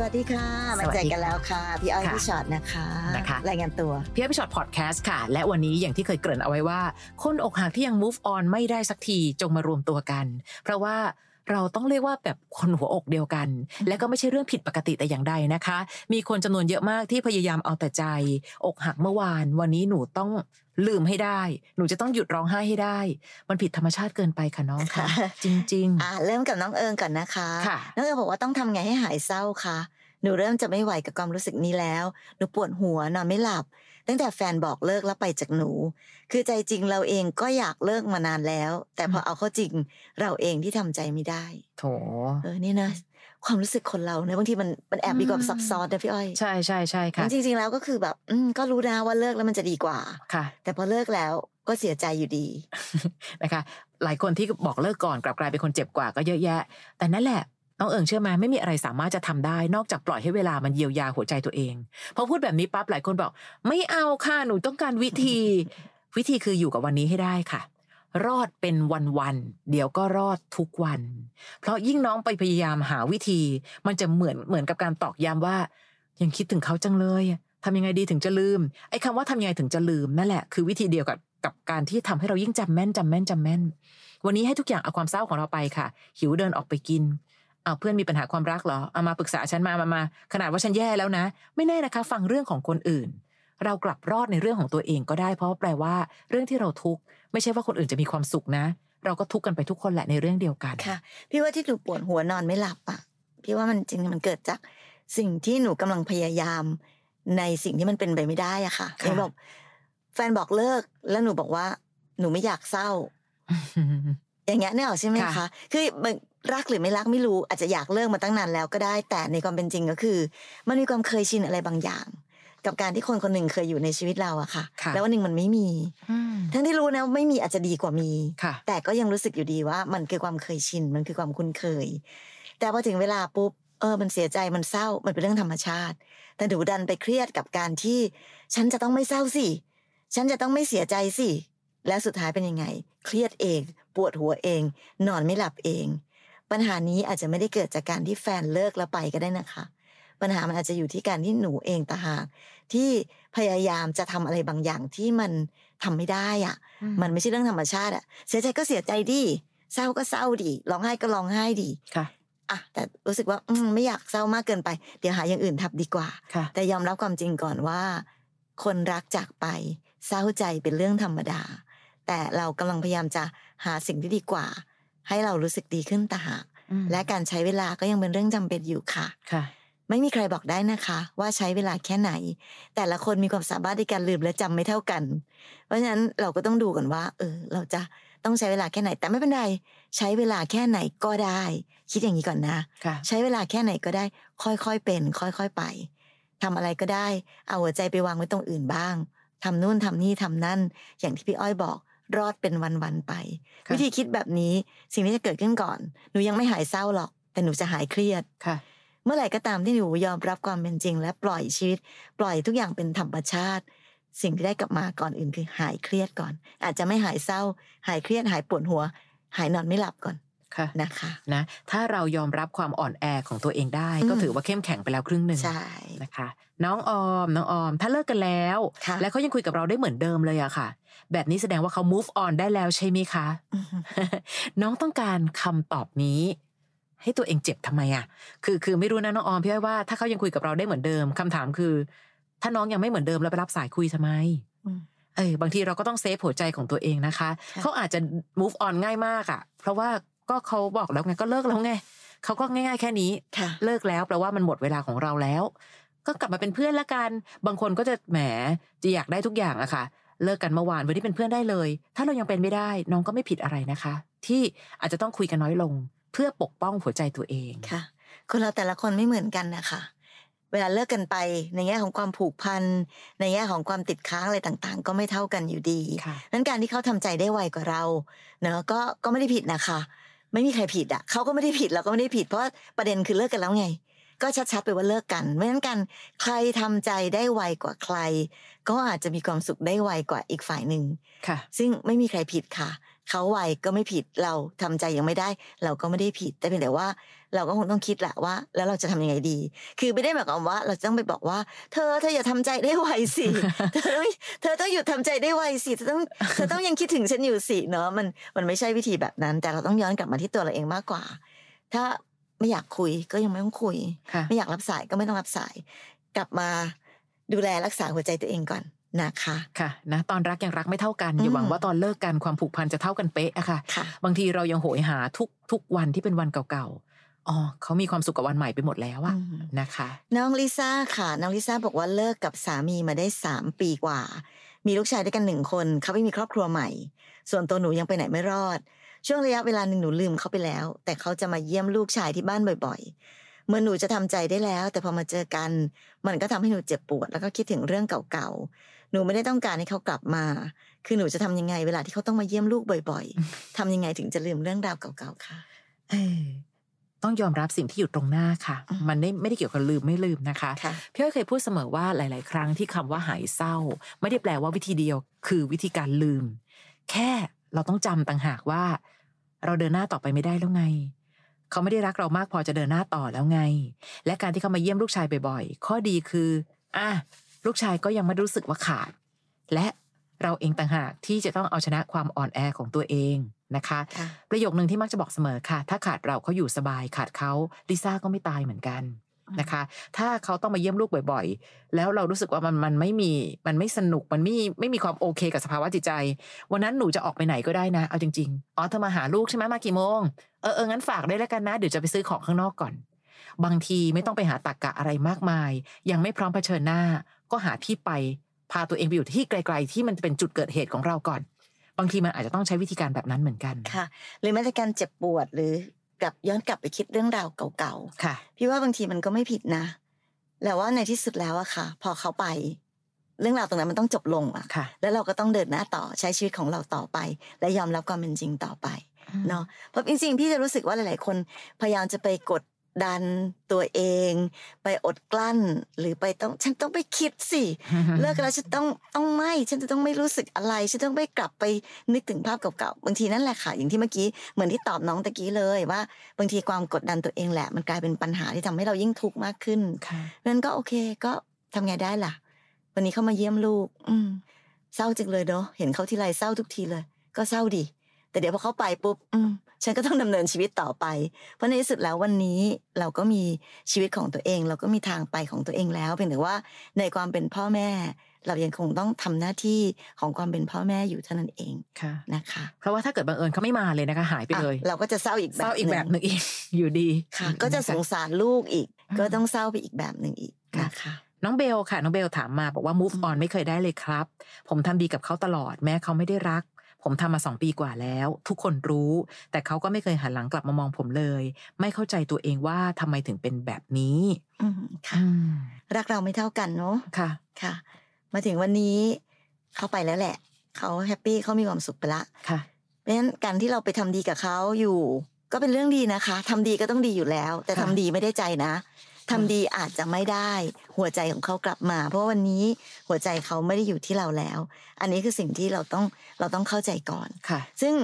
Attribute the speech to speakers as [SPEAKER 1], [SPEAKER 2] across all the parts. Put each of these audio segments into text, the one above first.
[SPEAKER 1] สวัสดีค่ะ มาเจอกันแล้วค่ะ พี่อ้อย
[SPEAKER 2] ค่ะ
[SPEAKER 1] พี่ชอ็อตนะคะ
[SPEAKER 2] นะคะ
[SPEAKER 1] รายงานตัว
[SPEAKER 2] พี่อ้อยพี่ช็อตพอดแคสต์ค่ะ และวันนี้อย่างที่เคยเกริ่นเอาไว้ว่า คนอกหักที่ยัง move on ไม่ได้สักทีจงมารวมตัวกัน เพราะว่า เราต้องเรียกว่าแบบคนหัวอกเดียวกัน และก็ไม่ใช่เรื่องผิดปกติแต่อย่างใดนะคะ มีคนจำนวนเยอะมากที่พยายามเอาแต่ใจ อกหักเมื่อวาน วันนี้หนูต้องลืมให้ได้ หนูจะต้องหยุดร้องไห้ให้ได้ มันผิดธรรมชาติเกินไปค่ะน้องค่ะ
[SPEAKER 1] ค่ะ
[SPEAKER 2] จริง
[SPEAKER 1] อ่าเริ่มกับน้องเอิงก่อนนะคะ
[SPEAKER 2] ค่ะ
[SPEAKER 1] น้องเอิงบอกว่าต้องทำไงให้หายเศร้าคะ หนูเริ่มจะไม่ไหวกับความรู้สึกนี้แล้ว หนูปวดหัวนอนไม่หลับ ตั้งแต่แฟนบอกเลิกแล้วไปจากหนู คือใจจริงเราเองก็อยากเลิกมานานแล้ว แต่พอเอาเข้าจริงเราเองที่ทำใจไม่ได้
[SPEAKER 2] ๆโถ
[SPEAKER 1] เออนี่นะความรู้สึกคนเราเนี่ยบางทีมันมันแอบดีกว่า
[SPEAKER 2] อืม
[SPEAKER 1] ซับซ้อนนะพี่อ้อย
[SPEAKER 2] ใช่ใช่ใช่ค่ะ
[SPEAKER 1] จริงๆแล้วก็คือแบบ อืมก็รู้นะว่าเลิกแล้วมันจะดีกว่า
[SPEAKER 2] ค่ะ
[SPEAKER 1] แต่พอเลิกแล้วก็เสียใจอยู่ดี
[SPEAKER 2] นะคะ หลายคนที่บอกเลิกก่อนกลับกลายเป็นคนเจ็บกว่าก็เยอะแยะ แต่นั่นแหละ น้องเอิงเชื่อไหมไม่มีอะไรสามารถจะทำได้ นอกจากปล่อยให้เวลามันเยียวยาหัวใจตัวเองพอพูดแบบนี้ปั๊บหลายคนบอก ไม่เอาค่ะหนูต้องการวิธี วิธีคืออยู่กับวันนี้ให้ได้ค่ะ รอดเป็นวันๆเดี๋ยวก็รอดทุกวัน เพราะยิ่งน้องไปพยายามหาวิธี มันจะเหมือนเหมือนกับการตอกย้ำว่า ยังคิดถึงเขาจังเลยอะทำยังไงดีถึงจะลืมไอ้คำว่าทำยังไงถึงจะลืมนั่นแหละคือวิธีเดียวกับกับการที่ทำให้เรายิ่งจำแม่นจำแม่นจำแม่น วันนี้ให้ทุกอย่างเอาความเศร้าของเราไปค่ะ หิวเดินออกไปกิน เอาเพื่อนมีปัญหาความรักเหรอเอามาปรึกษาฉันมามามาขนาดว่าฉันแย่แล้วนะ ไม่แน่นะคะ ฟังเรื่องของคนอื่น เรากลับรอดในเรื่องของตัวเองก็ได้ เพราะว่าแปลว่าเรื่องที่เราทุกข์ไม่ใช่ว่าคนอื่นจะมีความสุขนะ เราก็ทุกข์กันไปทุกคนแหละในเรื่องเดียวกัน
[SPEAKER 1] ค่ะ พี่ว่าที่หนูปวดหัวนอนไม่หลับอะพี่ว่ามันจริงๆมันเกิดจากสิ่งที่หนูกำลังพยายามในสิ่งที่มันเป็นไปไม่ได้อะค่ะ
[SPEAKER 2] ค่ะ
[SPEAKER 1] หนูบอกแฟนบอกเลิกแล้วหนูบอกว่า หนูไม่อยากเศร้า อย่างเงี้ยเนี่ยหรอกใช่ไหมคะ
[SPEAKER 2] ค่ะ
[SPEAKER 1] คือมัน รักหรือไม่รักไม่รู้อาจจะอยากเลิกมาตั้งนานแล้วก็ได้ แต่ในความเป็นจริงก็คือ มันมีความเคยชินอะไรบางอย่าง กับการที่คนคนหนึ่งเคยอยู่ในชีวิตเราอะค่ะ
[SPEAKER 2] ค่ะ
[SPEAKER 1] แล้ววันหนึ่งมันไม่มี
[SPEAKER 2] อืม
[SPEAKER 1] ทั้งที่รู้นะว่าไม่มีอาจจะดีกว่ามี
[SPEAKER 2] ค่ะ
[SPEAKER 1] แต่ก็ยังรู้สึกอยู่ดีว่ามันคือความเคยชินมันคือความคุ้นเคย แต่พอถึงเวลาปุ๊บเออ มันเสียใจ มันเศร้า มันเป็นเรื่องธรรมชาติ แต่หนูดันไปเครียดกับการที่ ฉันจะต้องไม่เศร้าสิ ฉันจะต้องไม่เสียใจสิ แล้วสุดท้ายเป็นยังไง เครียดเอง ปวดหัวเอง นอนไม่หลับเอง ปัญหานี้อาจจะไม่ได้เกิดจากการที่แฟนเลิกแล้วไปก็ได้นะคะ ปัญหามันอาจจะอยู่ที่การที่หนูเองต่างหากที่พยายามจะทำอะไรบางอย่างที่มันทำไม่ได้อะ มันไม่ใช่เรื่องธรรมชาติอะเสียใจก็เสียใจดิเศร้าก็เศร้าดิร้องไห้ก็ร้องไห้ดิ
[SPEAKER 2] ค่ะ
[SPEAKER 1] อะแต่รู้สึกว่าอืมไม่อยากเศร้ามากเกินไป เดี๋ยวหาอย่างอื่นทับดีกว่า
[SPEAKER 2] ค่ะ
[SPEAKER 1] แต่ยอมรับความจริงก่อนว่า คนรักจากไป เศร้าใจเป็นเรื่องธรรมดา แต่เรากำลังพยายามจะหาสิ่งที่ดีกว่า ให้เรารู้สึกดีขึ้นต่างหาก
[SPEAKER 2] อืม
[SPEAKER 1] และการใช้เวลาก็ยังเป็นเรื่องจำเป็นอยู่ค่ะ
[SPEAKER 2] ค่ะ
[SPEAKER 1] ไม่มีใครบอกได้นะคะ ว่าใช้เวลาแค่ไหน แต่ละคนมีความสามารถในการลืมและจำไม่เท่ากัน เพราะฉะนั้นเราก็ต้องดูก่อนว่า เออ เราจะต้องใช้เวลาแค่ไหน แต่ไม่เป็นไร ใช้เวลาแค่ไหนก็ได้ คิดอย่างนี้ก่อนนะ
[SPEAKER 2] ค่ะ
[SPEAKER 1] ใช้เวลาแค่ไหนก็ได้ ค่อยๆเป็น ค่อยๆไปทำอะไรก็ได้ เอาหัวใจไปวางไว้ตรงอื่นบ้างทำนู่นทำนี่ทำนั่น อย่างที่พี่อ้อยบอก รอดเป็นวันๆไป
[SPEAKER 2] ค่ะ
[SPEAKER 1] วิธีคิดแบบนี้สิ่งที่จะเกิดขึ้นก่อน หนูยังไม่หายเศร้าหรอก แต่หนูจะหายเครียด
[SPEAKER 2] ค่ะ
[SPEAKER 1] เมื่อไหร่ก็ตามที่หนูยอมรับความเป็นจริง และปล่อยชีวิต ปล่อยทุกอย่างเป็นธรรมชาติ สิ่งที่ได้กลับมาก่อนอื่นคือหายเครียดก่อน อาจจะไม่หายเศร้า หายเครียดหายปวดหัว หายนอนไม่หลับก่อน
[SPEAKER 2] ค่ะ
[SPEAKER 1] นะคะ
[SPEAKER 2] นะถ้าเรายอมรับความอ่อนแอของตัวเองได้
[SPEAKER 1] อืม
[SPEAKER 2] ก็ถือว่าเข้มแข็งไปแล้วครึ่งหนึ่ง
[SPEAKER 1] ใช่
[SPEAKER 2] นะคะ น้องออมน้องออม ถ้าเลิกกันแล้ว
[SPEAKER 1] ค่ะ
[SPEAKER 2] และเขายังคุยกับเราได้เหมือนเดิมเลยอะค่ะ แบบนี้แสดงว่าเขา move on ได้แล้วใช่ไหมคะ
[SPEAKER 1] อือฮึ
[SPEAKER 2] น้องต้องการคำตอบนี้ ให้ตัวเองเจ็บทำไมอะคือคือไม่รู้นะน้องออมพี่อ้อยว่าถ้าเขายังคุยกับเราได้เหมือนเดิมคำถามคือ ถ้าน้องยังไม่เหมือนเดิมแล้วไปรับสายคุยทำไม
[SPEAKER 1] อืม
[SPEAKER 2] เออบางทีเราก็ต้องเซฟหัวใจของตัวเองนะคะ
[SPEAKER 1] ค่ะ
[SPEAKER 2] เขาอาจจะ move on ง่ายมากอะเพราะว่าก็เขาบอกแล้วไงก็เลิกแล้วไงเขาก็ง่ายๆแค่นี้
[SPEAKER 1] ค่ะ
[SPEAKER 2] เลิกแล้วแปลว่ามันหมดเวลาของเราแล้ว ก็กลับมาเป็นเพื่อนละกัน บางคนก็จะแหมจะอยากได้ทุกอย่างอะค่ะ เลิกกันเมื่อวานวันนี้เป็นเพื่อนได้เลย ถ้าเรายังเป็นไม่ได้น้องก็ไม่ผิดอะไรนะคะ ที่อาจจะต้องคุยกันน้อยลง เพื่อปกป้องหัวใจตัวเอง
[SPEAKER 1] ค่ะคนเราแต่ละคนไม่เหมือนกันนะคะเวลาเลิกกันไปในแง่ของความผูกพันในแง่ของความติดค้างอะไรต่างๆ ก็ไม่เท่ากันอยู่ดี
[SPEAKER 2] ค่ะ
[SPEAKER 1] นั้นการที่เขาทำใจได้ไวกว่าเราเนอะก็ก็ไม่ได้ผิดนะคะ ไม่มีใครผิดอะเขาก็ไม่ได้ผิดเราก็ไม่ได้ผิดเพราะประเด็นคือเลิกกันแล้วไง ก็ชัดๆไปว่าเลิกกันไม่งั้นกัน ใครทำใจได้ไวกว่าใคร ก็อาจจะมีความสุขได้ไวกว่าอีกฝ่ายหนึ่ง
[SPEAKER 2] ค่ะ
[SPEAKER 1] ซึ่งไม่มีใครผิดค่ะเขาไวก็ไม่ผิดเราทำใจยังไม่ได้ เราก็ไม่ได้ผิด แต่เพียงแต่ว่า เราก็คงต้องคิดแหละว่า แล้วเราจะทำยังไงดี คือไม่ได้หมายความว่า เราจะต้องไปบอกว่า เธอเธออย่าทำใจได้ไวสิเธอต้องเธอต้องหยุดทำใจได้ไวสิเธอต้องเธอต้องยังคิดถึงฉันอยู่สิเนาะมันมันไม่ใช่วิธีแบบนั้น แต่เราต้องย้อนกลับมาที่ตัวเราเองมากกว่า ถ้า ไม่อยากคุยก็ยังไม่ต้องคุย
[SPEAKER 2] ค่ะ
[SPEAKER 1] ไม่อยากรับสายก็ไม่ต้องรับสาย กลับมาดูแลรักษาหัวใจตัวเองก่อนนะคะ
[SPEAKER 2] ค่ะนะตอนรักยังรักไม่เท่ากันอย่าหวัง
[SPEAKER 1] อืม
[SPEAKER 2] ว่าตอนเลิกกันความผูกพันจะเท่ากันเป๊ะอะค่ะ
[SPEAKER 1] ค่ะ
[SPEAKER 2] บางทีเรายังโหยหาทุกทุกวันที่เป็นวันเก่าๆอ๋อเขามีความสุขกับวันใหม่ไปหมดแล้วอะ
[SPEAKER 1] อืม
[SPEAKER 2] นะคะ
[SPEAKER 1] น้องลิซ่าค่ะน้องลิซ่าบอกว่าเลิกกับสามีมาได้สามปีกว่า มีลูกชายด้วยกันหนึ่งคนเขาไม่มีครอบครัวใหม่ ส่วนตัวหนูยังไปไหนไม่รอด ช่วงระยะเวลาหนึ่งหนูลืมเขาไปแล้ว แต่เขาจะมาเยี่ยมลูกชายที่บ้านบ่อยๆ เมื่อหนูจะทำใจได้แล้ว แต่พอมาเจอกัน มันก็ทำให้หนูเจ็บปวด แล้วก็คิดถึงเรื่องเก่าๆ หนูไม่ได้ต้องการให้เขากลับมา คือหนูจะทำยังไงเวลาที่เขาต้องมาเยี่ยมลูกบ่อย ๆทำยังไงถึงจะลืมเรื่องราวเก่าๆค่ะ
[SPEAKER 2] เออต้องยอมรับสิ่งที่อยู่ตรงหน้าค่ะ
[SPEAKER 1] อืม
[SPEAKER 2] มันไม่ไม่ได้เกี่ยวกับลืมไม่ลืมนะคะ
[SPEAKER 1] ค่ะ
[SPEAKER 2] พี่อ้อยเคยพูดเสมอว่าหลาย ๆ ครั้งที่คำว่าหายเศร้า ไม่ได้แปลว่าวิธีเดียว คือวิธีการลืม แค่ เราต้องจำต่างหากว่า เราเดินหน้าต่อไปไม่ได้แล้วไง เขาไม่ได้รักเรามากพอจะเดินหน้าต่อแล้วไง และการที่เขามาเยี่ยมลูกชายบ่อยๆ ข้อดีคืออะลูกชายก็ยังไม่รู้สึกว่าขาด และเราเองต่างหากที่จะต้องเอาชนะความอ่อนแอของตัวเองนะคะ
[SPEAKER 1] ค่ะ
[SPEAKER 2] ประโยคนึงที่มักจะบอกเสมอค่ะ ถ้าขาดเราเขาอยู่สบายขาดเขาลิซ่าก็ไม่ตายเหมือนกัน นะคะ ถ้าเขาต้องมาเยี่ยมลูกบ่อย ๆ แล้วเรารู้สึกว่ามันมันไม่มีมันไม่สนุกมันไม่ไม่มีความโอเคกับสภาวะจิตใจ วันนั้นหนูจะออกไปไหนก็ได้นะ เอาจริงๆอ๋อเธอมาหาลูกใช่ไหมมากี่โมงเออเอองั้นฝากได้วยแล้วกันนะ เดี๋ยวจะไปซื้อของข้างนอกก่อน บางทีไม่ต้องไปหาตักกะอะไรมากมาย ยังไม่พร้อมเผชิญหน้า ก็หาที่ไปพาตัวเองไปอยู่ที่ไกล ๆ ที่มันเป็นจุดเกิดเหตุของเราก่อน บางทีมันอาจจะต้องใช้วิธีการแบบนั้นเหมือนกัน
[SPEAKER 1] ค่ะ หรือแม้แต่การเจ็บปวดหรือ กลับย้อนกลับไปคิดเรื่องราวเก่า
[SPEAKER 2] ค่ะ
[SPEAKER 1] ๆพี่ว่าบางทีมันก็ไม่ผิดนะแล้วว่าในที่สุดแล้วอะค่ะ พอเขาไป เรื่องราวตรงนั้นมันต้องจบลงอะ
[SPEAKER 2] ค่ะ
[SPEAKER 1] แล้วเราก็ต้องเดินหน้าต่อใช้ชีวิตของเราต่อไป และยอมรับความเป็นจริงต่อไปเนาะเพราะจริงๆพี่จะรู้สึกว่าหลาย ๆ คนพยายามจะไปกด ดันตัวเอง ไปอดกลั้น หรือไปต้องฉันต้องไปคิดสิเลิกกันแล้วฉันต้องต้องไม่ฉันจะต้องไม่รู้สึกอะไร ฉันต้องไม่กลับไปนึกถึงภาพเก่าๆบางทีนั่นแหละค่ะ อย่างที่เมื่อกี้เหมือนที่ตอบน้องตะกี้เลยว่า บางทีความกดดันตัวเองแหละ มันกลายเป็นปัญหาที่ทำให้เรายิ่งทุกข์มากขึ้น
[SPEAKER 2] ค่ะ
[SPEAKER 1] เพราะฉะนั้นก็โอเคก็ทำไงได้ล่ะ วันนี้เขามาเยี่ยมลูก อืมเศร้าจังเลยเนาะเห็นเขาทีไรเศร้าทุกทีเลย ก็เศร้าดิ แต่เดี๋ยวพอเขาไปปุ๊บอืมฉันก็ต้องดำเนินชีวิตต่อไป เพราะในที่สุดแล้ววันนี้เราก็มีชีวิตของตัวเอง เราก็มีทางไปของตัวเองแล้วเพียงแต่ว่าในความเป็นพ่อแม่ เรายังคงต้องทำหน้าที่ของความเป็นพ่อแม่อยู่เท่านั้นเอง
[SPEAKER 2] ค่ะ
[SPEAKER 1] นะคะ
[SPEAKER 2] เพราะว่าถ้าเกิดบังเอิญเขาไม่มาเลยนะคะ หายไปเลย
[SPEAKER 1] อะเราก็จะเศร้าอีกแบบ
[SPEAKER 2] เศร้าอีกแบบห
[SPEAKER 1] ห
[SPEAKER 2] นึ่งอีกอยู่ดี
[SPEAKER 1] ค่ะ ก็จะสง
[SPEAKER 2] นค
[SPEAKER 1] สารลูกอีก
[SPEAKER 2] อืม
[SPEAKER 1] ก็ต้องเศร้าไปอีกแบบหนึ่งอีก
[SPEAKER 2] ค่ะ
[SPEAKER 1] นะคะ
[SPEAKER 2] น้องเบลค่ะน้องเบลถามมาบอกว่า move
[SPEAKER 1] อืม
[SPEAKER 2] on ไม่เคยได้เลยครับ ผมทำดีกับเขาตลอดแม้เขาไม่ได้รัก ผมทำมาสองปีกว่าแล้ว ทุกคนรู้ แต่เขาก็ไม่เคยหันหลังกลับมามองผมเลย ไม่เข้าใจตัวเองว่าทำไมถึงเป็นแบบนี้
[SPEAKER 1] อืมค่ะ
[SPEAKER 2] อืม
[SPEAKER 1] รักเราไม่เท่ากันเนาะ
[SPEAKER 2] ค่ะ
[SPEAKER 1] ค่ะ มาถึงวันนี้เขาไปแล้วแหละเขาแฮปปี้เขามีความสุขไปละ
[SPEAKER 2] ค่ะ
[SPEAKER 1] เพราะฉะนั้นการที่เราไปทำดีกับเขาอยู่ ก็เป็นเรื่องดีนะคะทำดีก็ต้องดีอยู่แล้ว แต่
[SPEAKER 2] ค่ะ
[SPEAKER 1] ทำดีไม่ได้ใจนะ ทำดีอาจจะไม่ได้ หัวใจของเขากลับมา เพราะว่าวันนี้หัวใจเขาไม่ได้อยู่ที่เราแล้ว อันนี้คือสิ่งที่เราต้องเราต้องเข้าใจก่อน
[SPEAKER 2] ค่ะ
[SPEAKER 1] ซึ่ง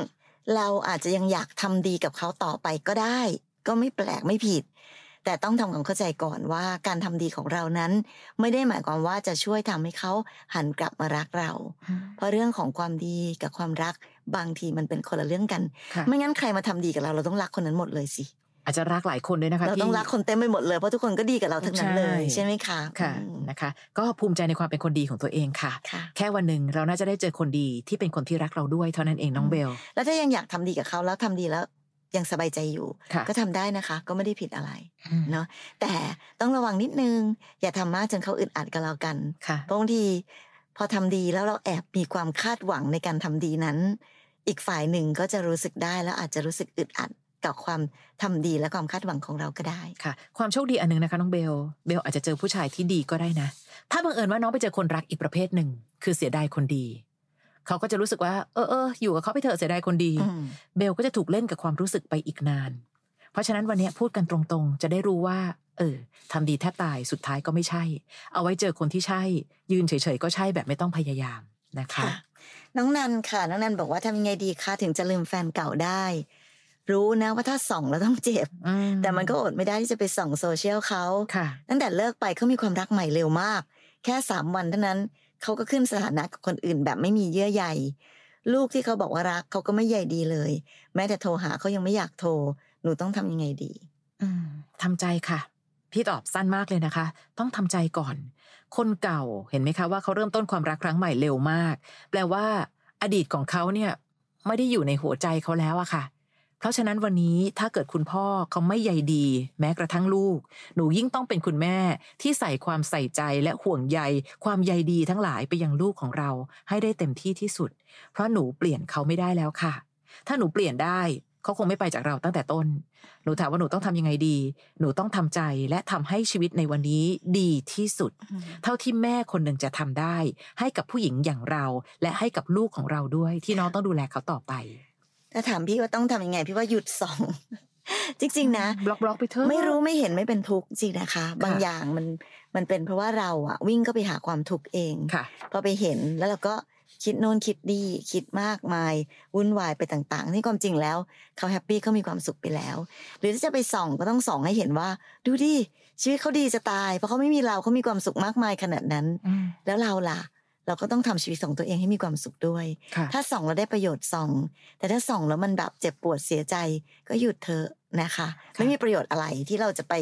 [SPEAKER 1] เราอาจจะยังอยากทำดีกับเขาต่อไปก็ได้ ก็ไม่แปลกไม่ผิด แต่ต้องทำความเข้าใจก่อนว่าการทำดีของเรานั้น ไม่ได้หมายความว่าจะช่วยทำให้เขาหันกลับมารักเรา เพราะเรื่องของความดีกับความรักบางทีมันเป็นคนละเรื่องกัน
[SPEAKER 2] ค่ะ
[SPEAKER 1] ไม่งั้นใครมาทำดีกับเราเราต้องรักคนนั้นหมดเลยสิ
[SPEAKER 2] อาจจะรักหลายคนด้วยนะคะ
[SPEAKER 1] เราต้อง
[SPEAKER 2] ที่
[SPEAKER 1] รักคนเต็มไปหมดเลยเพราะทุกคนก็ดีกับเราทั้งนั้นเลย
[SPEAKER 2] ใช่
[SPEAKER 1] ใช่ไหมคะ
[SPEAKER 2] ค่ะ
[SPEAKER 1] อืม
[SPEAKER 2] นะคะ ก็ภูมิใจในความเป็นคนดีของตัวเองค่ะ
[SPEAKER 1] ค่ะ
[SPEAKER 2] แค่วันหนึ่งเราน่าจะได้เจอคนดีที่เป็นคนที่รักเราด้วยเท่านั้นเองน้องเบล
[SPEAKER 1] แล้วถ้ายังอยากทำดีกับเขาแล้วทำดีแล้วยังสบายใจอยู่
[SPEAKER 2] ค่ะ
[SPEAKER 1] ก็ทำได้นะคะ ก็ไม่ได้ผิดอะไร
[SPEAKER 2] อืม
[SPEAKER 1] เนาะแต่ต้องระวังนิดนึง อย่าทำมากจนเขาอึดอัดกับเรากัน
[SPEAKER 2] ค่ะ
[SPEAKER 1] เพราะบางทีพอทำดีแล้วเราแอบมีความคาดหวังในการทำดีนั้น อีกฝ่ายหนึ่งก็จะรู้สึกได้แล้วอาจจะรู้สึกอึดอัด กับความทำดีและความคาดหวังของเราก็ได้
[SPEAKER 2] ค่ะ ความโชคดีอันหนึงนะคะน้องเบล เบลอาจจะเจอผู้ชายที่ดีก็ได้นะ ถ้าบังเอิญว่าน้องไปเจอคนรักอีกประเภทหนึ่ง คือเสียดายคนดี เขาก็จะรู้สึกว่า เออเอออยู่กับเขาไปเถอะเสียดายคนดี
[SPEAKER 1] อืม
[SPEAKER 2] เบลก็จะถูกเล่นกับความรู้สึกไปอีกนาน เพราะฉะนั้นวันนี้พูดกันตรงๆ จะได้รู้ว่า เออทำดีแทบตายสุดท้ายก็ไม่ใช่ เอาไว้เจอคนที่ใช่ ยืนเฉยๆก็ใช่แบบไม่ต้องพยายามนะคะ
[SPEAKER 1] ค่ะน้องนันค่ะ น้องนันบอกว่าทำยังไงดีคะถึงจะลืมแฟนเก่าได้ รู้นะว่าถ้าส่องแล้วต้องเจ็บ
[SPEAKER 2] อื
[SPEAKER 1] แต่มันก็อดไม่ได้ที่จะไปส่องโซเชียลเขา
[SPEAKER 2] ค่ะ
[SPEAKER 1] ตั้งแต่เลิกไปเขามีความรักใหม่เร็วมาก แค่สามวันเท่านั้นเขาก็ขึ้นสถานะกับคนอื่นแบบไม่มีเยื่อใยลูกที่เขาบอกว่ารักเขาก็ไม่ใยดีเลย แม้แต่โทรหาเขายังไม่อยากโทร หนูต้องทำยังไงดี
[SPEAKER 2] อืมทำใจค่ะ พี่ตอบสั้นมากเลยนะคะ ต้องทำใจก่อน คนเก่าเห็นไหมคะว่าเขาเริ่มต้นความรักครั้งใหม่เร็วมาก แปลว่า อดีตของเขาเนี่ย ไม่ได้อยู่ในหัวใจเขาแล้วอะค่ะ เพราะฉะนั้นวันนี้ถ้าเกิดคุณพ่อเขาไม่ใยดี แม้กระทั่งลูก หนูยิ่งต้องเป็นคุณแม่ที่ใส่ความใส่ใจและห่วงใย ความใยดีทั้งหลายไปยังลูกของเรา ให้ได้เต็มที่ที่สุด เพราะหนูเปลี่ยนเขาไม่ได้แล้วค่ะ ถ้าหนูเปลี่ยนได้เขาคงไม่ไปจากเราตั้งแต่ต้น หนูถามว่าหนูต้องทำยังไงดี หนูต้องทำใจและทำให้ชีวิตในวันนี้ดีที่สุด เท่าที่แม่คนหนึ่งจะทำได้ ให้กับผู้หญิงอย่างเรา และให้กับลูกของเราด้วยที่น้องต้องดูแลเขาต่อไป
[SPEAKER 1] ถ้าถามพี่ว่าต้องทำยังไง พี่ว่าหยุดส่องจริง ๆ นะ
[SPEAKER 2] บล็อกบล็อกไปเถอะ
[SPEAKER 1] ไม่รู้ไม่เห็นไม่เป็นทุกข์จริงนะคะ บางอย่างมันมันเป็นเพราะว่าเราอะวิ่งก็ไปหาความทุกข์เอง
[SPEAKER 2] ค่ะ
[SPEAKER 1] พอไปเห็นแล้วเราก็คิดโน่นคิดดี คิดมากมาย วุ่นวายไปต่างๆ นี่ความจริงแล้ว เขาแฮปปี้เขามีความสุขไปแล้ว หรือถ้าจะไปส่องก็ต้องส่องให้เห็นว่า ดูดิชีวิตเขาดีจะตาย เพราะเขาไม่มีเราเขามีความสุขมากมายขนาดนั้น
[SPEAKER 2] อืม
[SPEAKER 1] แล้วเราล่ะ เราก็ต้องทำชีวิตของตัวเองให้มีความสุขด้วย
[SPEAKER 2] ค่ะ
[SPEAKER 1] ถ้าส่องแล้วได้ประโยชน์ส่อง แต่ถ้าส่องแล้วมันแบบเจ็บปวดเสียใจ ก็หยุดเถอะนะคะ
[SPEAKER 2] ค่ะ
[SPEAKER 1] ไม่มีประโยชน์อะไรที่เราจะไป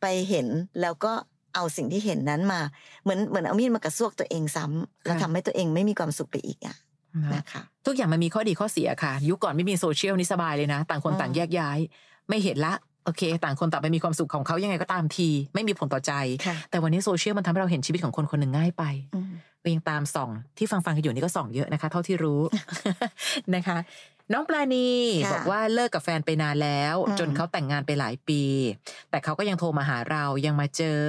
[SPEAKER 1] ไปเห็นแล้วก็เอาสิ่งที่เห็นนั้นมา เหมือนเหมือนเอามีดมากระซวกตัวเองซ้ำแล้วทำให้ตัวเองไม่มีความสุขไปอีกอะ
[SPEAKER 2] นะ
[SPEAKER 1] นะคะ
[SPEAKER 2] ทุกอย่างมันมีข้อดีข้อเสียค่ะ ยุคก่อนไม่มีโซเชียลนี่สบายเลยนะ ต่างคน
[SPEAKER 1] อืม
[SPEAKER 2] ต่างแยกย้าย ไม่เห็นละโอเค ต่างคนต่างไปมีความสุขของเขายังไงก็ตามที ไม่มีผลต่อใจ
[SPEAKER 1] ค่ะ
[SPEAKER 2] แต่วันนี้โซเชียลมันทำให้เราเห็นชีวิตของคนคนหนึ่งง่ายไป
[SPEAKER 1] อืม
[SPEAKER 2] ก็ยังตามส่อง ที่ฟังฟังกันอยู่นี่ก็ส่องเยอะนะคะ เท่าที่รู้นะคะ น้องปลาณี
[SPEAKER 1] ค่ะ
[SPEAKER 2] บอกว่าเลิกกับแฟนไปนานแล้ว
[SPEAKER 1] อืม
[SPEAKER 2] จนเขาแต่งงานไปหลายปี แต่เขาก็ยังโทรมาหาเรายังมาเจอ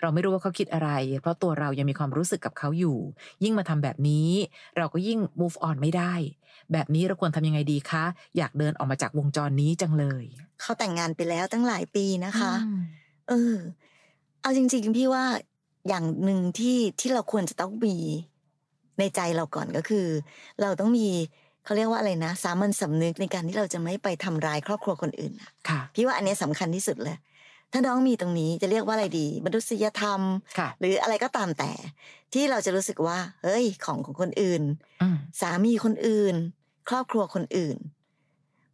[SPEAKER 2] เราไม่รู้ว่าเขาคิดอะไร เพราะตัวเรายังมีความรู้สึกกับเขาอยู่ ยิ่งมาทำแบบนี้ เราก็ยิ่ง move on ไม่ได้ แบบนี้เราควรทำยังไงดีคะ อยากเดินออกมาจากวงจรนี้จังเลย
[SPEAKER 1] เขาแต่งงานไปแล้วตั้งหลายปีนะคะ
[SPEAKER 2] อืม
[SPEAKER 1] เออเอาจริงๆพี่ว่า อย่างหนึ่งที่ที่เราควรจะต้องมีในใจเราก่อนก็คือ เราต้องมีเขาเรียกว่าอะไรนะ สามัญสำนึกในการที่เราจะไม่ไปทำร้ายครอบครัวคนอื่นน่ะ
[SPEAKER 2] ค่ะ
[SPEAKER 1] พี่ว่าอันเนี้ยสำคัญที่สุดเลย ถ้าน้องมีตรงนี้จะเรียกว่าอะไรดีมนุษยธรรม
[SPEAKER 2] ค่ะ
[SPEAKER 1] หรืออะไรก็ตามแต่ ที่เราจะรู้สึกว่า เฮ้ย ของของคนอื่น
[SPEAKER 2] อืม
[SPEAKER 1] สามีคนอื่น ครอบครัวคนอื่น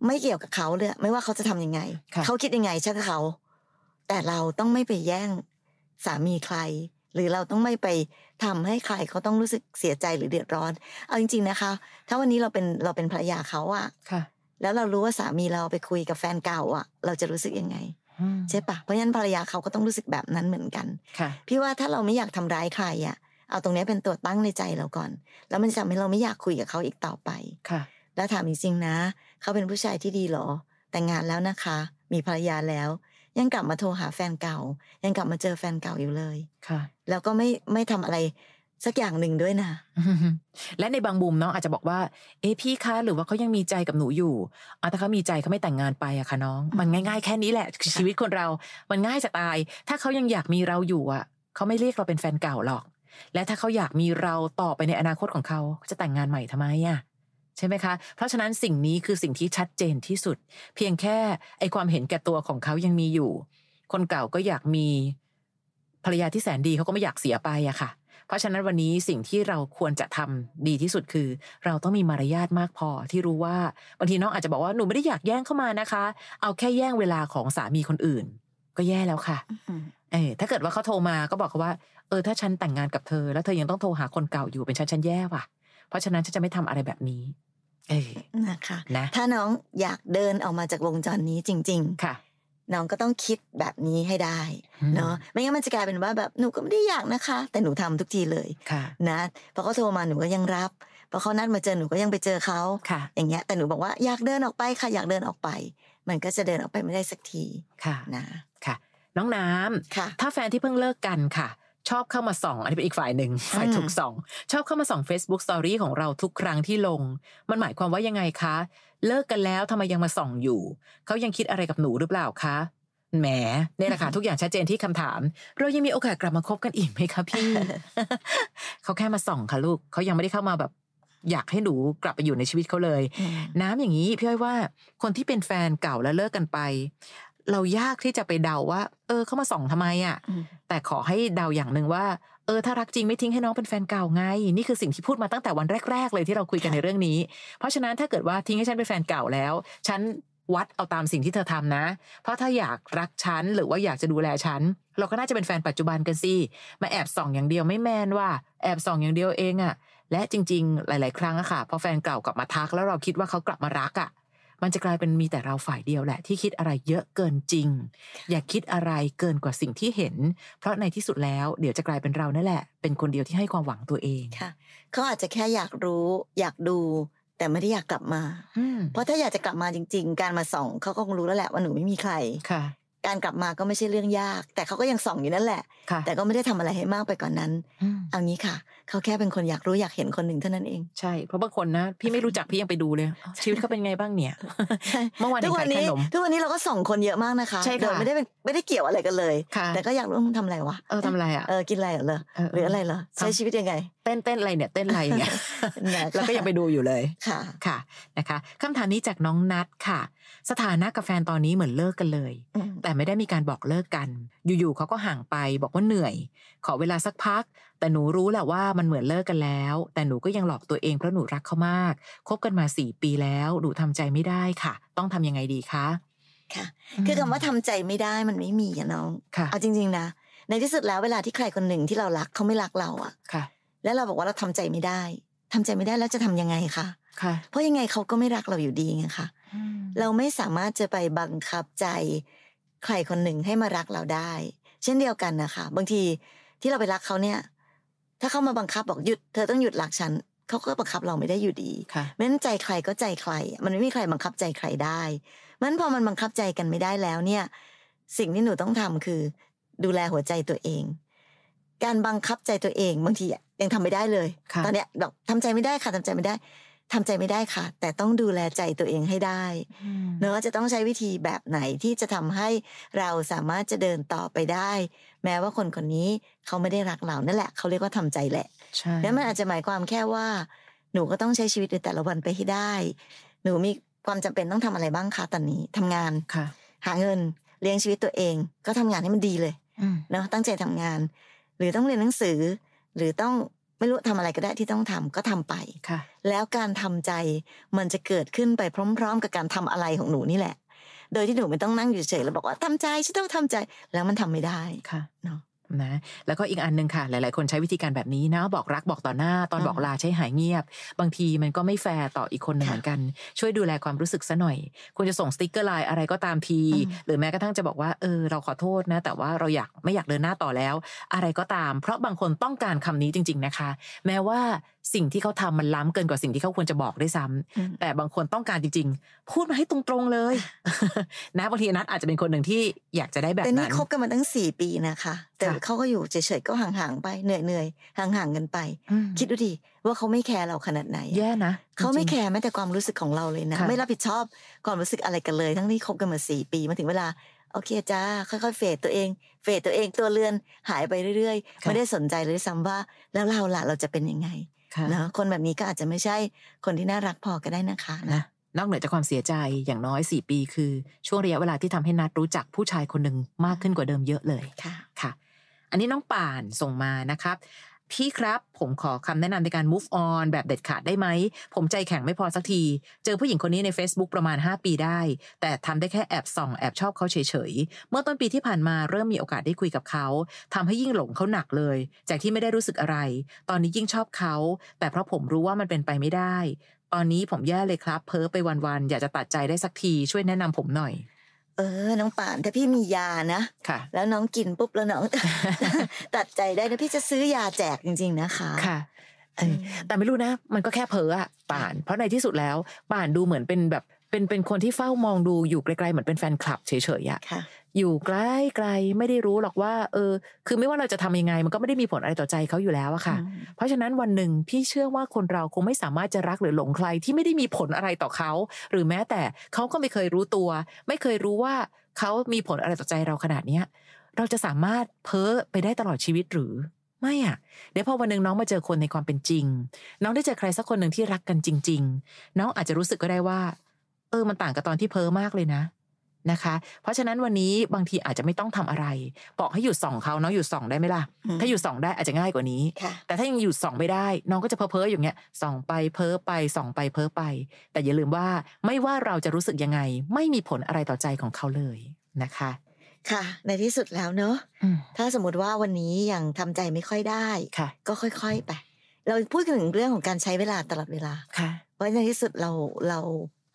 [SPEAKER 1] ไม่เกี่ยวกับเขาเลยไม่ว่าเขาจะทำยังไง
[SPEAKER 2] ค่ะ
[SPEAKER 1] เขาคิดยังไงช่างเขา แต่เราต้องไม่ไปแย่งสามีใคร หรือเราต้องไม่ไปทำให้ใครเขาต้องรู้สึกเสียใจหรือเดือดร้อน เอาจริง ๆนะคะ ถ้าวันนี้เราเป็นเราเป็นภรรยาเขาอะ
[SPEAKER 2] ค่ะ
[SPEAKER 1] แล้วเรารู้ว่าสามีเราไปคุยกับแฟนเก่าอะเราจะรู้สึกยังไง
[SPEAKER 2] อืม
[SPEAKER 1] ใช่ปะเพราะฉะนั้นภรรยาเขาก็ต้องรู้สึกแบบนั้นเหมือนกัน
[SPEAKER 2] ค่ะ
[SPEAKER 1] พี่ว่าถ้าเราไม่อยากทำร้ายใครอะเอาตรงเนี้ยเป็นตัวตั้งในใจเราก่อน แล้วมันจะทำให้เราไม่อยากคุยกับเขาอีกต่อไป
[SPEAKER 2] ค่ะ
[SPEAKER 1] แล้วถามจริงๆนะ เขาเป็นผู้ชายที่ดีเหรอ แต่งงานแล้วนะคะ มีภรรยาแล้ว ยังกลับมาโทรหาแฟนเก่า ยังกลับมาเจอแฟนเก่าอยู่เลย
[SPEAKER 2] ค่ะ
[SPEAKER 1] แล้วก็ไม่ไม่ทำอะไรสักอย่างหนึ่งด้วยนะ
[SPEAKER 2] และในบางมุมน้องอาจจะบอกว่า เอ๊ะพี่คะหรือว่าเขายังมีใจกับหนูอยู่เอาถ้าเขามีใจเขาไม่แต่งงานไปอะค่ะน้อง มันง่าย ๆ แค่นี้แหละคือชีวิตคนเรา มันง่ายจะตาย ถ้าเขายังอยากมีเราอยู่อะเขาไม่เรียกเราเป็นแฟนเก่าหรอก และถ้าเขาอยากมีเราต่อไปในอนาคตของเขาเขาจะแต่งงานใหม่ทำไมอะ ใช่ไหมคะ เพราะฉะนั้นสิ่งนี้คือสิ่งที่ชัดเจนที่สุด เพียงแค่ไอความเห็นแก่ตัวของเขายังมีอยู่ คนเก่าก็อยากมีภรรยาที่แสนดีเขาก็ไม่อยากเสียไปอะค่ะ เพราะฉะนั้นวันนี้สิ่งที่เราควรจะทำดีที่สุดคือ เราต้องมีมารยาทมากพอที่รู้ว่าบางทีน้องอาจจะบอกว่าหนูไม่ได้อยากแย่งเข้ามานะคะ เอาแค่แย่งเวลาของสามีคนอื่น ก็แย่แล้วค่ะเออถ้าเกิดว่าเขาโทรมาก็บอกเขาว่า เออถ้าฉันแต่งงานกับเธอ แล้วเธอยังต้องโทรหาคนเก่าอยู่เป็นฉันฉันแย่ว่ะ เพราะฉะนั้นฉันจะไม่ทำอะไรแบบนี้ เออ
[SPEAKER 1] นะคะ
[SPEAKER 2] นะ
[SPEAKER 1] ถ้าน้องอยากเดินออกมาจากวงจรนี้จริง
[SPEAKER 2] ค่ะ
[SPEAKER 1] ๆน้องก็ต้องคิดแบบนี้ให้ได้
[SPEAKER 2] อืม
[SPEAKER 1] เนาะไม่งั้นมันจะกลายเป็นว่าแบบหนูก็ไม่ได้อยากนะคะ แต่หนูทำทุกทีเลย
[SPEAKER 2] ค่ะ
[SPEAKER 1] นะพอเขาโทรมาหนูก็ยังรับพอเขานัดมาเจอหนูก็ยังไปเจอเขา
[SPEAKER 2] ค่ะ
[SPEAKER 1] อย่างเงี้ยแต่หนูบอกว่าอยากเดินออกไปค่ะอยากเดินออกไป มันก็จะเดินออกไปไม่ได้สักที
[SPEAKER 2] ค่ะ
[SPEAKER 1] นะ
[SPEAKER 2] ค่ะ น้องน้ำ
[SPEAKER 1] ค่ะ
[SPEAKER 2] ถ้าแฟนที่เพิ่งเลิกกันค่ะ ชอบเข้ามาส่อง อันนี้เป็นอีกฝ่ายหนึ่งฝ่ายถูกส่อง ชอบเข้ามาส่อง Facebook Story ของเราทุกครั้งที่ลง มันหมายความว่ายังไงคะ เลิกกันแล้วทำไมยังมาส่องอยู่ เขายังคิดอะไรกับหนูหรือเปล่าคะแหมเนี่ยแหละค่ะทุกอย่างชัดเจนที่คำถาม เรายังมีโอกาสกลับมาคบกันอีกไหมคะพี่ เขาแค่มาส่องค่ะลูกเขายังไม่ได้เข้ามาแบบ อยากให้หนูกลับไปอยู่ในชีวิตเขาเลย
[SPEAKER 1] อืม
[SPEAKER 2] น้ำอย่างนี้พี่อ้อยว่า คนที่เป็นแฟนเก่าแล้วเลิกกันไป เรายากที่จะไปเดาว่า เออ เขามาส่องทำไมอะ่ะ
[SPEAKER 1] อืม
[SPEAKER 2] แต่ขอให้เดาอย่างหนึ่งว่า เออ ถ้ารักจริงไม่ทิ้งให้น้องเป็นแฟนเก่าไง นี่คือสิ่งที่พูดมาตั้งแต่วันแรก ๆ เลยที่เราคุยกันในเรื่องนี้ เพราะฉะนั้นถ้าเกิดว่าทิ้งให้ฉันเป็นแฟนเก่าแล้ว ฉันวัดเอาตามสิ่งที่เธอทำนะ เพราะถ้าอยากรักฉันหรือว่าอยากจะดูแลฉัน เราก็น่าจะเป็นแฟนปัจจุบันกันสิ มาแอบส่องอย่างเดียวไม่แมนว่า แอบส่องอย่างเดียวเองอะและจริง ๆ หลาย ๆ ครั้งอะค่ะ พอแฟนเก่ากลับมาทักแล้วเราคิดว่าเขากลับมารักอะ มันจะกลายเป็นมีแต่เราฝ่ายเดียวแหละ ที่คิดอะไรเยอะเกินจริง อย่าคิดอะไรเกินกว่าสิ่งที่เห็น เพราะในที่สุดแล้วเดี๋ยวจะกลายเป็นเรานั่นแหละ เป็นคนเดียวที่ให้ความหวังตัวเอง
[SPEAKER 1] ค่ะเขาอาจจะแค่อยากรู้ อยากดู แต่ไม่ได้อยากกลับมา
[SPEAKER 2] อืม
[SPEAKER 1] เพราะถ้าอยากจะกลับมาจริง ๆ การมาส่องเขาก็คงรู้แล้วแหละว่าหนูไม่มีใคร
[SPEAKER 2] ค่ะ
[SPEAKER 1] การกลับมาก็ไม่ใช่เรื่องยาก แต่เขาก็ยังส่องอยู่นั่นแหละ
[SPEAKER 2] ค่ะ
[SPEAKER 1] แต่ก็ไม่ได้ทำอะไรให้มากไปกว่านนั้น
[SPEAKER 2] อืม
[SPEAKER 1] เอางี้ค่ะ เขาแค่เป็นคนอยากรู้อยากเห็นคนหนึ่งเท่านั้นเอง
[SPEAKER 2] ใช่ เพราะบางคนนะ พี่ไม่รู้จักพี่ยังไปดูเลยอ้าวชีวิตเขาเป็นไงบ้างเนี่ย เมื่อวาน
[SPEAKER 1] ทุ
[SPEAKER 2] เห็
[SPEAKER 1] ก
[SPEAKER 2] น
[SPEAKER 1] วั
[SPEAKER 2] ขาย
[SPEAKER 1] นี้
[SPEAKER 2] ขนม
[SPEAKER 1] ทุกวันนี้เราก็ส่องคนเยอะมากนะคะ
[SPEAKER 2] ใช่ค่ะ
[SPEAKER 1] โดยไม่ได้เป็นไม่ได้เกี่ยวอะไรกันเลย
[SPEAKER 2] ค่ะ
[SPEAKER 1] แต่ก็อยากรู้ว่ามึงทำอะไรวะ
[SPEAKER 2] เออทำอะไรอะ
[SPEAKER 1] เออ กินอะไรเหรอ
[SPEAKER 2] เออ
[SPEAKER 1] หรืออะไรเหรอ ใช้ชีวิตยังไง
[SPEAKER 2] เต้นเต้นอะไรเนี่ย เต้นอะไรเนี่ย
[SPEAKER 1] นะคะ
[SPEAKER 2] แล้วก็ยังไปดูอยู่เลย
[SPEAKER 1] ค่ะ
[SPEAKER 2] ค่ะ นะคะคำถามนี้จากน้องนัดค่ะ สถานะกับแฟนตอนนี้เหมือนเลิกกันเลย
[SPEAKER 1] อืม
[SPEAKER 2] แต่ไม่ได้มีการบอกเลิกกัน อยู่ๆเขาก็ห่างไปบอกว่าเหนื่อย ขอเวลาสักพัก แต่หนูรู้แหละว่ามันเหมือนเลิกกันแล้ว แต่หนูก็ยังหลอกตัวเองเพราะหนูรักเขามากคบกันมาสี่ปีแล้วหนูทำใจไม่ได้ค่ะ ต้องทำยังไงดีคะ
[SPEAKER 1] ค่ะ คือคำว่าทำใจไม่ได้มันไม่มีอะน้อง
[SPEAKER 2] ค่ะ
[SPEAKER 1] เอาจริง ๆนะในที่สุดแล้วเวลาที่ใครคนหนึ่งที่เรารักเขาไม่รักเราอะ
[SPEAKER 2] ค่ะ
[SPEAKER 1] แล้วเราบอกว่าเราทำใจไม่ได้ทำใจไม่ได้แล้วจะทำยังไงคะ
[SPEAKER 2] ค่ะ
[SPEAKER 1] เพราะยังไงเขาก็ไม่รักเราอยู่ดีไงคะ เราไม่สามารถจะไปบังคับใจใครคนหนึ่งให้มารักเราได้ เช่นเดียวกันนะคะ บางทีที่เราไปรักเขาเนี่ย ถ้าเขามาบังคับบอกหยุด เธอต้องหยุดรักฉันเขาก็บังคับเราไม่ได้อยู่ดี
[SPEAKER 2] ค่ะ
[SPEAKER 1] เพราะฉะนั้นใจใครก็ใจใคร มันไม่มีใครบังคับใจใครได้เพราะฉะนั้นพอมันบังคับใจกันไม่ได้แล้วเนี่ย สิ่งที่หนูต้องทำคือ ดูแลหัวใจตัวเอง การบังคับใจตัวเองบางทีอะยังทำไม่ได้เลย
[SPEAKER 2] ค่ะ
[SPEAKER 1] ตอนเนี้ยแบบทำใจไม่ได้ค่ะทำใจไม่ได้ ทำใจไม่ได้ค่ะ แต่ต้องดูแลใจตัวเองให้ได้เนอะจะต้องใช้วิธีแบบไหนที่จะทำให้เราสามารถจะเดินต่อไปได้ แม้ว่าคนคนนี้เขาไม่ได้รักเรานั่นแหละ เขาเรียกว่าทำใจแหละ
[SPEAKER 2] ใช่
[SPEAKER 1] แล้วมันอาจจะหมายความแค่ว่า หนูก็ต้องใช้ชีวิตในแต่ละวันไปให้ได้ หนูมีความจำเป็นต้องทำอะไรบ้างคะตอนนี้ทำงาน
[SPEAKER 2] ค่ะ
[SPEAKER 1] หาเงินเลี้ยงชีวิตตัวเอง ก็ทำงานให้มันดีเลย
[SPEAKER 2] อืม
[SPEAKER 1] เนาะตั้งใจทำงาน หรือต้องเรียนหนังสือ หรือต้อง ไม่รู้ทำอะไรก็ได้ที่ต้องทำก็ทำไป
[SPEAKER 2] ค่ะ
[SPEAKER 1] แล้วการทำใจมันจะเกิดขึ้นไปพร้อม ๆ กับการทำอะไรของหนูนี่แหละ โดยที่หนูไม่ต้องนั่งอยู่เฉยๆแล้วบอกว่าทำใจฉันต้องทำใจแล้วมันทำไม่ได้
[SPEAKER 2] ค่ะ
[SPEAKER 1] เนาะ
[SPEAKER 2] นะแล้วก็อีกอันหนึ่งค่ะ หลาย ๆ คนใช้วิธีการแบบนี้นะ บอกรักบอกต่อหน้า ตอน
[SPEAKER 1] อืม
[SPEAKER 2] บอกลาใช้หายเงียบ บางทีมันก็ไม่แฟร์ต่ออีกคนหนึ่ง
[SPEAKER 1] ค่ะ
[SPEAKER 2] เหมือนกัน ช่วยดูแลความรู้สึกซะหน่อยควรจะส่งสติกเกอร์ไลน์อะไรก็ตามที
[SPEAKER 1] อืม
[SPEAKER 2] หรือแม้กระทั่งจะบอกว่าเออเราขอโทษนะ แต่ว่าเราอยากไม่อยากเดินหน้าต่อแล้ว อะไรก็ตาม เพราะบางคนต้องการคำนี้จริง ๆ นะคะ แม้ว่า สิ่งที่เขาทำมันล้ำเกินกว่าสิ่งที่เขาควรจะบอกด้วยซ้ำ
[SPEAKER 1] อืม
[SPEAKER 2] แต่บางคนต้องการจริง ๆ พูดมาให้ตรงๆเลย นะบางทีนัดอาจจะเป็นคนหนึ่งที่อยากจะได้แบบ
[SPEAKER 1] แต่นี่
[SPEAKER 2] นั้น
[SPEAKER 1] คบกันมาตั้งสี่ปีนะคะแต่
[SPEAKER 2] ค่ะ
[SPEAKER 1] เขาก็อยู่เฉยๆก็ห่างๆไปเหนื่อยๆห่างๆกันไป
[SPEAKER 2] อืม
[SPEAKER 1] คิดดูดิว่าเขาไม่แคร์เราขนาดไหน
[SPEAKER 2] แย่นะ
[SPEAKER 1] เขาไม่
[SPEAKER 2] จริงๆ
[SPEAKER 1] แคร์แม้แต่ความรู้สึกของเราเลยนะ
[SPEAKER 2] ค่ะ
[SPEAKER 1] ไม่รับผิดชอบความรู้สึกอะไรกันเลย ทั้งที่คบกันมาสี่ปีมาถึงเวลาโอเคจ้าค่อยๆเฟดตัวเอง เฟดตัวเองตัวเรือนหายไปเรื่อยๆ ไม่ได้สนใจเลยซ้ำว่าแล้วเราล่ะเราจะเป็นยังไง
[SPEAKER 2] ค่ะ
[SPEAKER 1] เนอะคนแบบนี้ก็อาจจะไม่ใช่คนที่น่ารักพอก็ได้นะคะ
[SPEAKER 2] นะนอกเหนือจากความเสียใจอย่างน้อย 4 ปีคือ ช่วงระยะเวลาที่ทำให้นัดรู้จักผู้ชายคนหนึ่งมากขึ้นกว่าเดิมเยอะเลย
[SPEAKER 1] ค่ะ
[SPEAKER 2] ค่ะ อันนี้น้องป่านส่งมานะครับ พี่ครับผมขอคำแนะนำในการ move on แบบเด็ดขาดได้ไหม ผมใจแข็งไม่พอสักที เจอผู้หญิงคนนี้ใน Facebook ประมาณ 5 ปีได้ แต่ทำได้แค่แอบส่องแอบชอบเขาเฉยๆ เมื่อต้นปีที่ผ่านมาเริ่มมีโอกาสได้คุยกับเขาทำให้ยิ่งหลงเขาหนักเลย จากที่ไม่ได้รู้สึกอะไร ตอนนี้ยิ่งชอบเขา แต่เพราะผมรู้ว่ามันเป็นไปไม่ได้ ตอนนี้ผมแย่เลยครับ เพ้อไปวันๆอยากจะตัดใจได้สักทีช่วยแนะนำผมหน่อย
[SPEAKER 1] เออ น้องป่านถ้าพี่มียานะ
[SPEAKER 2] ค่ะ
[SPEAKER 1] แล้วน้องกินปุ๊บแล้วน้อง ตัดใจได้นะพี่จะซื้อยาแจกจริง ๆ นะคะ
[SPEAKER 2] ค่ะเออแต่ไม่รู้นะ มันก็แค่เพ้ออะป่าน เพราะในที่สุดแล้วป่านดูเหมือนเป็นแบบ เป็นเป็นคนที่เฝ้ามองดูอยู่ไกลๆเหมือนเป็นแฟนคลับเฉยๆอะ
[SPEAKER 1] ค่ะ
[SPEAKER 2] อยู่ใกล้ไกลไม่ได้รู้หรอกว่า เออ คือไม่ว่าเราจะทำยังไง มันก็ไม่ได้มีผลอะไรต่อใจเขาอยู่แล้วอะค่ะ
[SPEAKER 1] อืม
[SPEAKER 2] เพราะฉะนั้นวันหนึ่งพี่เชื่อว่าคนเราคงไม่สามารถจะรักหรือหลงใครที่ไม่ได้มีผลอะไรต่อเขา หรือแม้แต่เขาก็ไม่เคยรู้ตัว ไม่เคยรู้ว่าเขามีผลอะไรต่อใจเราขนาดเนี้ยเราจะสามารถเพ้อไปได้ตลอดชีวิตหรือไม่อะเดี๋ยวพอวันหนึ่งน้องมาเจอคนในความเป็นจริง น้องได้เจอใครสักคนหนึ่งที่รักกันจริง ๆ น้องอาจจะรู้สึกก็ได้ว่าเออมันต่างกับตอนที่เพ้อมากเลยนะนะคะ เพราะฉะนั้นวันนี้บางทีอาจจะไม่ต้องทำอะไร บอกให้หยุดส่องเขาน้องหยุดส่องได้ไหมล่ะ
[SPEAKER 1] อืม
[SPEAKER 2] ถ้าหยุดส่องได้อาจจะง่ายกว่านี้
[SPEAKER 1] ค่ะ
[SPEAKER 2] แต่ถ้ายังหยุดส่องไม่ได้ น้องก็จะเพ้อเพ้อๆอย่างเงี้ยส่องไปเพ้อไปส่องไปเพ้อไป แต่อย่าลืมว่าไม่ว่าเราจะรู้สึกยังไง ไม่มีผลอะไรต่อใจของเขาเลยนะคะ
[SPEAKER 1] ค่ะ ในที่สุดแล้วเนอะ
[SPEAKER 2] อืม
[SPEAKER 1] ถ้าสมมติว่าวันนี้ยังทำใจไม่ค่อยได้
[SPEAKER 2] ค่ะ
[SPEAKER 1] ก็ค่อยๆไปเราพูดถึงเรื่องของการใช้เวลาตลอดเวลา
[SPEAKER 2] ค่ะ
[SPEAKER 1] เพราะในที่สุดเราเรา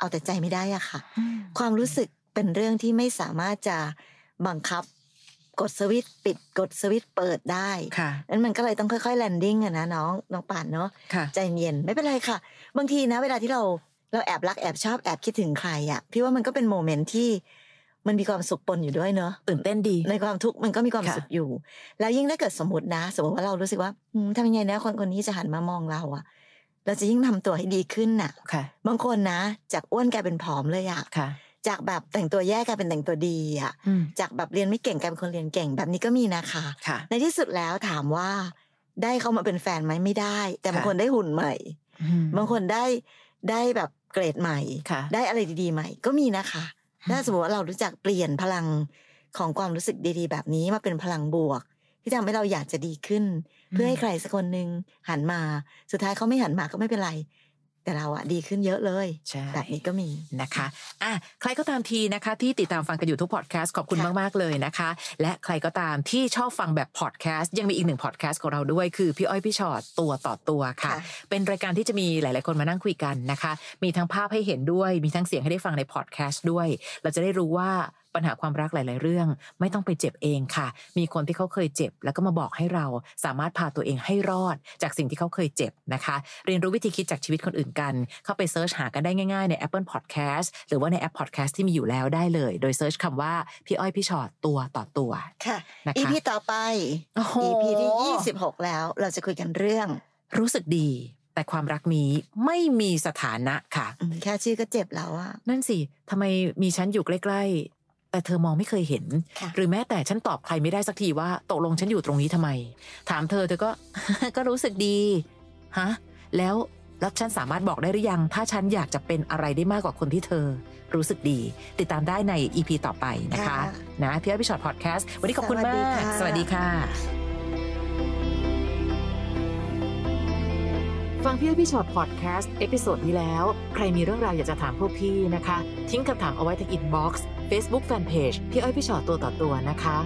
[SPEAKER 1] เอาแต่ใจไม่ได้อะค่ะ ความรู้สึกเป็นเรื่องที่ไม่สามารถจะบังคับ กดสวิตช์ปิดกดสวิตช์เปิดได้
[SPEAKER 2] ค่ะ
[SPEAKER 1] นั้นมันก็เลยต้องค่อยๆแลนดิ้งอะนะน้องน้องป่านเนาะ
[SPEAKER 2] ค่ะ
[SPEAKER 1] ใจเย็นไม่เป็นไรค่ะ บางทีนะ เวลาที่เราเราแอบรักแอบชอบแอบคิดถึงใครอะพี่ว่ามันก็เป็นโมเมนต์ที่มันมีความสุขปนอยู่ด้วยเนาะ
[SPEAKER 2] ตื่นเต้นดี
[SPEAKER 1] ในความทุกข์มันก็มีความ
[SPEAKER 2] ค่ะ
[SPEAKER 1] สุขอยู่ แล้วยิ่งถ้าเกิดสมมตินะ สมมติว่าเรารู้สึกว่าอืมทำยังไงนะคนคนนี้จะหันมามองเราอะ เราจะยิ่งทำตัวให้ดีขึ้นน่ะ
[SPEAKER 2] ค่ะ
[SPEAKER 1] บางคนนะ จากอ้วนกลายเป็นผอมเลยอะ
[SPEAKER 2] ค่ะ
[SPEAKER 1] จากแบบแต่งตัวแย่กลายเป็นแต่งตัวดีอะ
[SPEAKER 2] อืม
[SPEAKER 1] จากแบบเรียนไม่เก่งกลายเป็นคนเรียนเก่งแบบนี้ก็มีนะคะ
[SPEAKER 2] ค่ะ
[SPEAKER 1] ในที่สุดแล้วถามว่า ได้เขามาเป็นแฟนไหมไม่ได้ แต่บาง
[SPEAKER 2] ค่ะ
[SPEAKER 1] คนได้หุ่นใหม่
[SPEAKER 2] อืม
[SPEAKER 1] บางคนได้ได้แบบเกรดใหม่
[SPEAKER 2] ค่ะ
[SPEAKER 1] ได้อะไรดีๆใหม่ ก็มีนะคะ ถ้าสมมติว่าเรารู้จักเปลี่ยนพลังของความรู้สึกดีๆ แบบนี้มาเป็นพลังบวก ที่ทำให้เราอยากจะดีขึ้น เพื่อให้ใครสักคนหนึ่งหันมา สุดท้ายเขาไม่หันมาก็ไม่เป็นไร แต่เราอะดีขึ้นเยอะเลย
[SPEAKER 2] ใช่
[SPEAKER 1] แบบนี้ก็มี
[SPEAKER 2] นะคะอะใครก็ตามทีนะคะ ที่ติดตามฟังกันอยู่ทุกพอดแคสต์ขอบคุณ
[SPEAKER 1] ค่ะ
[SPEAKER 2] มากๆเลยนะคะ และใครก็ตามที่ชอบฟังแบบพอดแคสต์ยังมีอีกหนึ่งพอดแคสต์ของเราด้วยคือพี่อ้อยพี่ชอตตัวต่อตัวค่ะ
[SPEAKER 1] ค่ะ
[SPEAKER 2] เป็นรายการที่จะมีหลาย ๆ คนมานั่งคุยกันนะคะ มีทั้งภาพให้เห็นด้วย มีทั้งเสียงให้ได้ฟังในพอดแคสต์ด้วย เราจะได้รู้ว่า ปัญหาความรักหลาย ๆ เรื่อง ไม่ต้องไปเจ็บเองค่ะ มีคนที่เขาเคยเจ็บ แล้วก็มาบอกให้เราสามารถพาตัวเองให้รอด จากสิ่งที่เขาเคยเจ็บนะคะ เรียนรู้วิธีคิดจากชีวิตคนอื่นกัน เข้าไปเซิร์ชหากันได้ง่าย ๆ ใน Apple Podcast หรือว่าในแอป Podcast ที่มีอยู่แล้วได้เลย โดยเซิร์ชคำว่าพี่อ้อยพี่ชอตตัวต่อตัว
[SPEAKER 1] ค่ะ
[SPEAKER 2] นะคะ
[SPEAKER 1] EP ต่อไป
[SPEAKER 2] โอ้โห
[SPEAKER 1] EP ที่ 26 แล้ว เราจะคุยกันเรื่อง
[SPEAKER 2] รู้สึกดี แต่ความรักนี้ไม่มีสถานะค่ะ
[SPEAKER 1] อืมแค่ชื่อก็เจ็บแล้วอะ
[SPEAKER 2] นั่นสิทำไมมีฉันอยู่ใกล้ๆ แต่เธอมองไม่เคยเห็น
[SPEAKER 1] ค่ะ
[SPEAKER 2] หรือแม้แต่ฉันตอบใครไม่ได้สักทีว่าตกลงฉันอยู่ตรงนี้ทำไม ถามเธอเธอก็ ก็รู้สึกดีฮะแล้วแล้วฉันสามารถบอกได้หรือยัง ถ้าฉันอยากจะเป็นอะไรได้มากกว่าคนที่เธอ รู้สึกดี ติดตามได้ใน EP ต่อไปนะคะ
[SPEAKER 1] ค่ะ
[SPEAKER 2] นะพี่อ้อยพี่ชอตพอดแคสต์วันนี้ขอบคุณ
[SPEAKER 1] สวัสดี
[SPEAKER 2] มาก
[SPEAKER 1] ค่ะ
[SPEAKER 2] สวัสดีค่ะ ฟังพี่อ้อยพี่ชอตพอดแคสต์ episode นี้แล้ว ใครมีเรื่องราวอยากจะถามพวกพี่นะคะ ทิ้งคำถามเอาไว้ที่ inbox เฟซบุ๊กแฟนเพจพี่อ้อยพี่ชอตตัวต่อตัวนะคะ